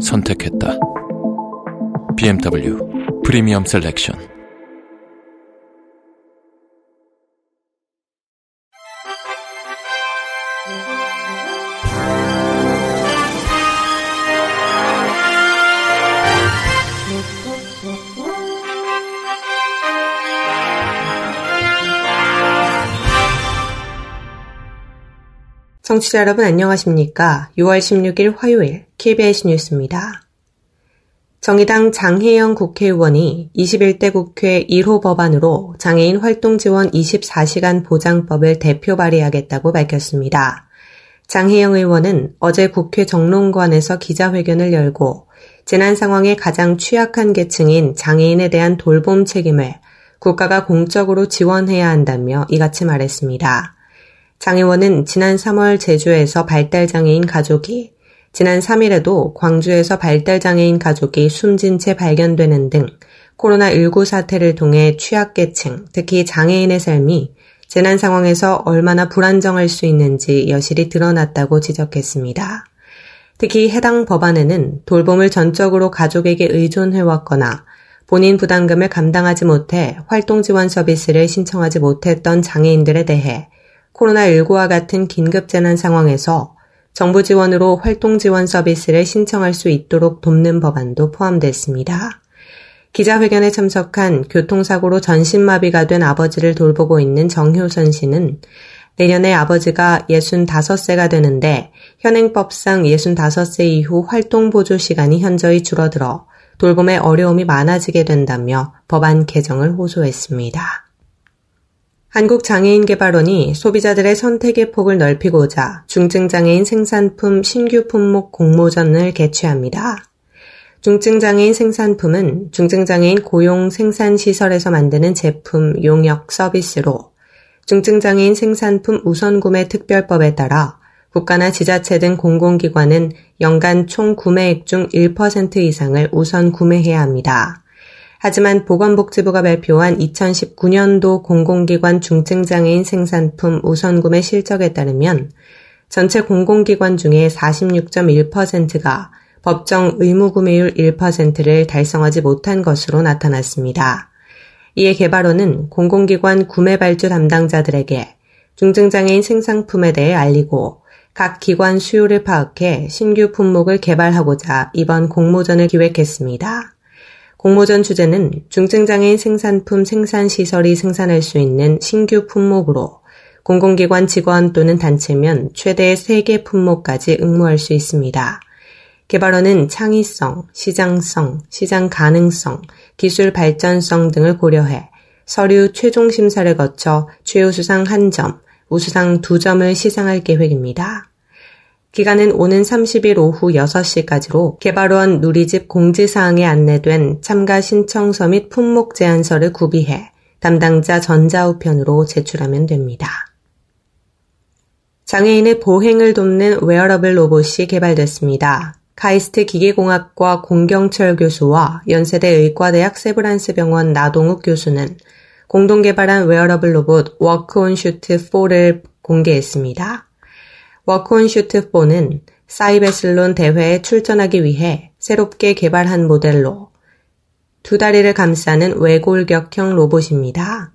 선택했다. BMW 프리미엄 셀렉션 청취자 여러분 안녕하십니까? 6월 16일 화요일 KBS 뉴스입니다. 정의당 장혜영 국회의원이 21대 국회 1호 법안으로 장애인 활동 지원 24시간 보장법을 대표 발의하겠다고 밝혔습니다. 장혜영 의원은 어제 국회 정론관에서 기자회견을 열고 재난 상황에 가장 취약한 계층인 장애인에 대한 돌봄 책임을 국가가 공적으로 지원해야 한다며 이같이 말했습니다. 장 의원은 지난 3월 제주에서 발달장애인 가족이 지난 3일에도 광주에서 발달장애인 가족이 숨진 채 발견되는 등 코로나19 사태를 통해 취약계층, 특히 장애인의 삶이 재난 상황에서 얼마나 불안정할 수 있는지 여실히 드러났다고 지적했습니다. 특히 해당 법안에는 돌봄을 전적으로 가족에게 의존해왔거나 본인 부담금을 감당하지 못해 활동 지원 서비스를 신청하지 못했던 장애인들에 대해 코로나19와 같은 긴급 재난 상황에서 정부 지원으로 활동 지원 서비스를 신청할 수 있도록 돕는 법안도 포함됐습니다. 기자회견에 참석한 교통사고로 전신마비가 된 아버지를 돌보고 있는 정효선 씨는 내년에 아버지가 65세가 되는데 현행법상 65세 이후 활동 보조 시간이 현저히 줄어들어 돌봄에 어려움이 많아지게 된다며 법안 개정을 호소했습니다. 한국장애인개발원이 소비자들의 선택의 폭을 넓히고자 중증장애인 생산품 신규 품목 공모전을 개최합니다. 중증장애인 생산품은 중증장애인 고용 생산시설에서 만드는 제품, 용역, 서비스로 중증장애인 생산품 우선구매 특별법에 따라 국가나 지자체 등 공공기관은 연간 총 구매액 중 1% 이상을 우선 구매해야 합니다. 하지만 보건복지부가 발표한 2019년도 공공기관 중증장애인 생산품 우선구매 실적에 따르면 전체 공공기관 중에 46.1%가 법정 의무구매율 1%를 달성하지 못한 것으로 나타났습니다. 이에 개발원은 공공기관 구매 발주 담당자들에게 중증장애인 생산품에 대해 알리고 각 기관 수요를 파악해 신규 품목을 개발하고자 이번 공모전을 기획했습니다. 공모전 주제는 중증장애인 생산품 생산시설이 생산할 수 있는 신규 품목으로 공공기관 직원 또는 단체면 최대 3개 품목까지 응모할 수 있습니다. 개발원은 창의성, 시장성, 시장 가능성, 기술 발전성 등을 고려해 서류 최종 심사를 거쳐 최우수상 1점, 우수상 2점을 시상할 계획입니다. 기간은 오는 30일 오후 6시까지로 개발원 누리집 공지사항에 안내된 참가 신청서 및 품목 제안서를 구비해 담당자 전자우편으로 제출하면 됩니다. 장애인의 보행을 돕는 웨어러블 로봇이 개발됐습니다. 카이스트 기계공학과 공경철 교수와 연세대 의과대학 세브란스 병원 나동욱 교수는 공동 개발한 웨어러블 로봇 워크온 슈트 4를 공개했습니다. 워크온 슈트 4는 사이베슬론 대회에 출전하기 위해 새롭게 개발한 모델로 두 다리를 감싸는 외골격형 로봇입니다.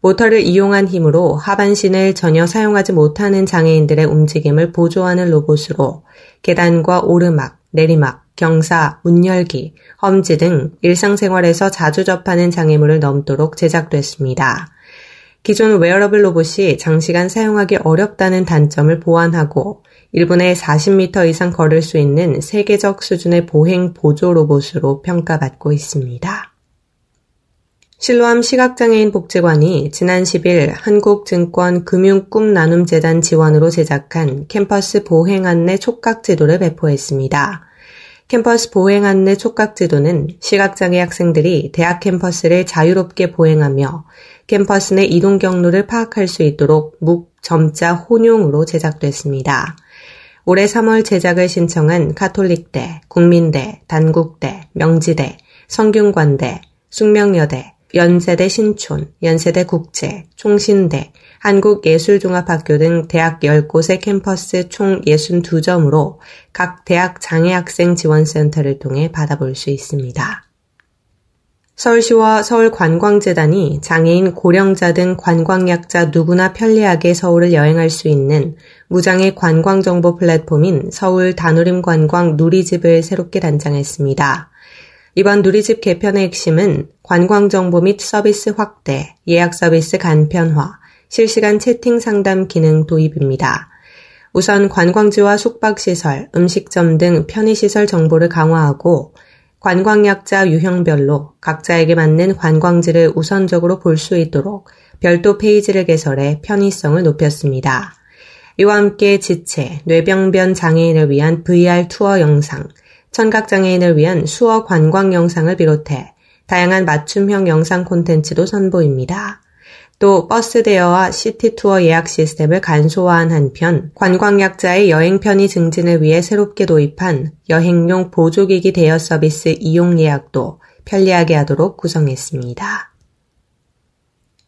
모터를 이용한 힘으로 하반신을 전혀 사용하지 못하는 장애인들의 움직임을 보조하는 로봇으로 계단과 오르막, 내리막, 경사, 문 열기, 험지 등 일상생활에서 자주 접하는 장애물을 넘도록 제작됐습니다. 기존 웨어러블 로봇이 장시간 사용하기 어렵다는 단점을 보완하고 1분에 40m 이상 걸을 수 있는 세계적 수준의 보행 보조 로봇으로 평가받고 있습니다. 실로암 시각장애인 복지관이 지난 10일 한국증권 금융꿈나눔재단 지원으로 제작한 캠퍼스 보행 안내 촉각 제도를 배포했습니다. 캠퍼스 보행 안내 촉각지도는 시각장애 학생들이 대학 캠퍼스를 자유롭게 보행하며 캠퍼스 내 이동 경로를 파악할 수 있도록 묵, 점자, 혼용으로 제작됐습니다. 올해 3월 제작을 신청한 카톨릭대, 국민대, 단국대, 명지대, 성균관대, 숙명여대, 연세대 신촌, 연세대 국제, 총신대, 한국예술종합학교 등 대학 10곳의 캠퍼스 총 62점으로 각 대학 장애학생 지원센터를 통해 받아볼 수 있습니다. 서울시와 서울관광재단이 장애인 고령자 등 관광약자 누구나 편리하게 서울을 여행할 수 있는 무장애 관광정보 플랫폼인 서울 다누림 관광 누리집을 새롭게 단장했습니다. 이번 누리집 개편의 핵심은 관광정보 및 서비스 확대, 예약 서비스 간편화, 실시간 채팅 상담 기능 도입입니다. 우선 관광지와 숙박시설, 음식점 등 편의시설 정보를 강화하고 관광약자 유형별로 각자에게 맞는 관광지를 우선적으로 볼 수 있도록 별도 페이지를 개설해 편의성을 높였습니다. 이와 함께 지체, 뇌병변 장애인을 위한 VR 투어 영상, 청각장애인을 위한 수어 관광 영상을 비롯해 다양한 맞춤형 영상 콘텐츠도 선보입니다. 또 버스 대여와 시티 투어 예약 시스템을 간소화한 한편 관광약자의 여행 편의 증진을 위해 새롭게 도입한 여행용 보조기기 대여 서비스 이용 예약도 편리하게 하도록 구성했습니다.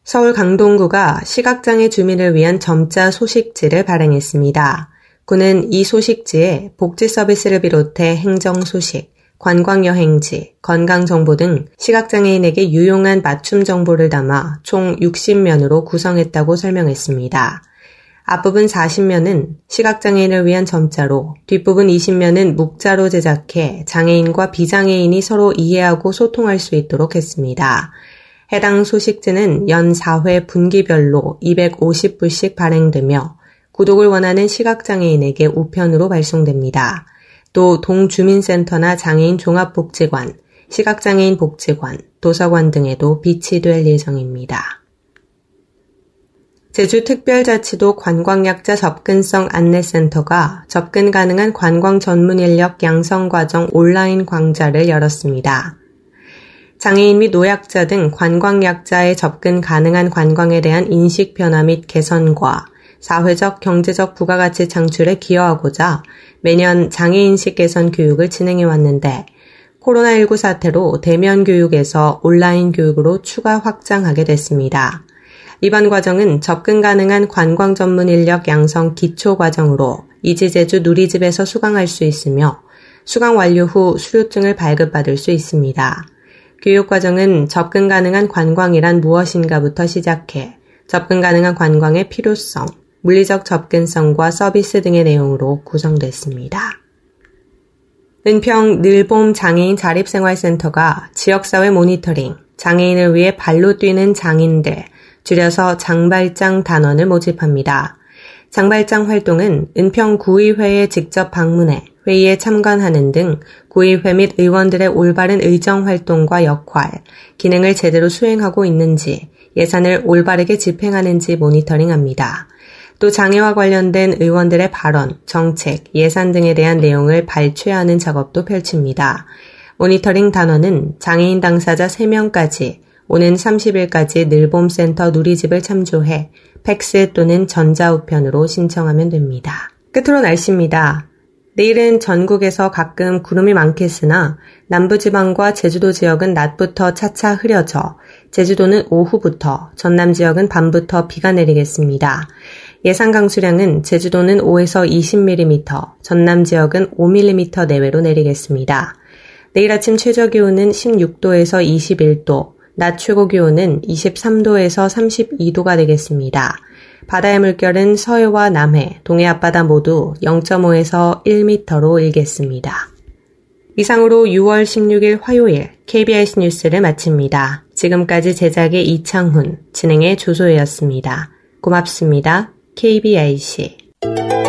서울 강동구가 시각장애 주민을 위한 점자 소식지를 발행했습니다. 구는 이 소식지에 복지 서비스를 비롯해 행정 소식, 관광 여행지, 건강 정보 등 시각장애인에게 유용한 맞춤 정보를 담아 총 60면으로 구성했다고 설명했습니다. 앞부분 40면은 시각장애인을 위한 점자로, 뒷부분 20면은 묵자로 제작해 장애인과 비장애인이 서로 이해하고 소통할 수 있도록 했습니다. 해당 소식지는 연 4회 분기별로 250부씩 발행되며 구독을 원하는 시각장애인에게 우편으로 발송됩니다. 또 동주민센터나 장애인 종합복지관, 시각장애인 복지관, 도서관 등에도 비치될 예정입니다. 제주특별자치도 관광약자 접근성 안내센터가 접근 가능한 관광 전문 인력 양성 과정 온라인 강좌를 열었습니다. 장애인 및 노약자 등 관광약자의 접근 가능한 관광에 대한 인식 변화 및 개선과 사회적, 경제적 부가가치 창출에 기여하고자 매년 장애인식 개선 교육을 진행해 왔는데 코로나19 사태로 대면 교육에서 온라인 교육으로 추가 확장하게 됐습니다. 이번 과정은 접근 가능한 관광 전문 인력 양성 기초 과정으로 이지제주 누리집에서 수강할 수 있으며 수강 완료 후 수료증을 발급받을 수 있습니다. 교육 과정은 접근 가능한 관광이란 무엇인가부터 시작해 접근 가능한 관광의 필요성, 물리적 접근성과 서비스 등의 내용으로 구성됐습니다. 은평 늘봄 장애인 자립생활센터가 지역사회 모니터링, 장애인을 위해 발로 뛰는 장인들, 줄여서 장발장 단원을 모집합니다. 장발장 활동은 은평 구의회에 직접 방문해 회의에 참관하는 등 구의회 및 의원들의 올바른 의정 활동과 역할, 기능을 제대로 수행하고 있는지, 예산을 올바르게 집행하는지 모니터링합니다. 또 장애와 관련된 의원들의 발언, 정책, 예산 등에 대한 내용을 발췌하는 작업도 펼칩니다. 모니터링 단원은 장애인 당사자 3명까지 오는 30일까지 늘봄센터 누리집을 참조해 팩스 또는 전자우편으로 신청하면 됩니다. 끝으로 날씨입니다. 내일은 전국에서 가끔 구름이 많겠으나 남부지방과 제주도 지역은 낮부터 차차 흐려져 제주도는 오후부터 전남 지역은 밤부터 비가 내리겠습니다. 예상 강수량은 제주도는 5에서 20mm, 전남 지역은 5mm 내외로 내리겠습니다. 내일 아침 최저 기온은 16도에서 21도, 낮 최고 기온은 23도에서 32도가 되겠습니다. 바다의 물결은 서해와 남해, 동해 앞바다 모두 0.5에서 1m로 일겠습니다. 이상으로 6월 16일 화요일 KBS 뉴스를 마칩니다. 지금까지 제작의 이창훈, 진행의 조소혜였습니다. 고맙습니다. KBIC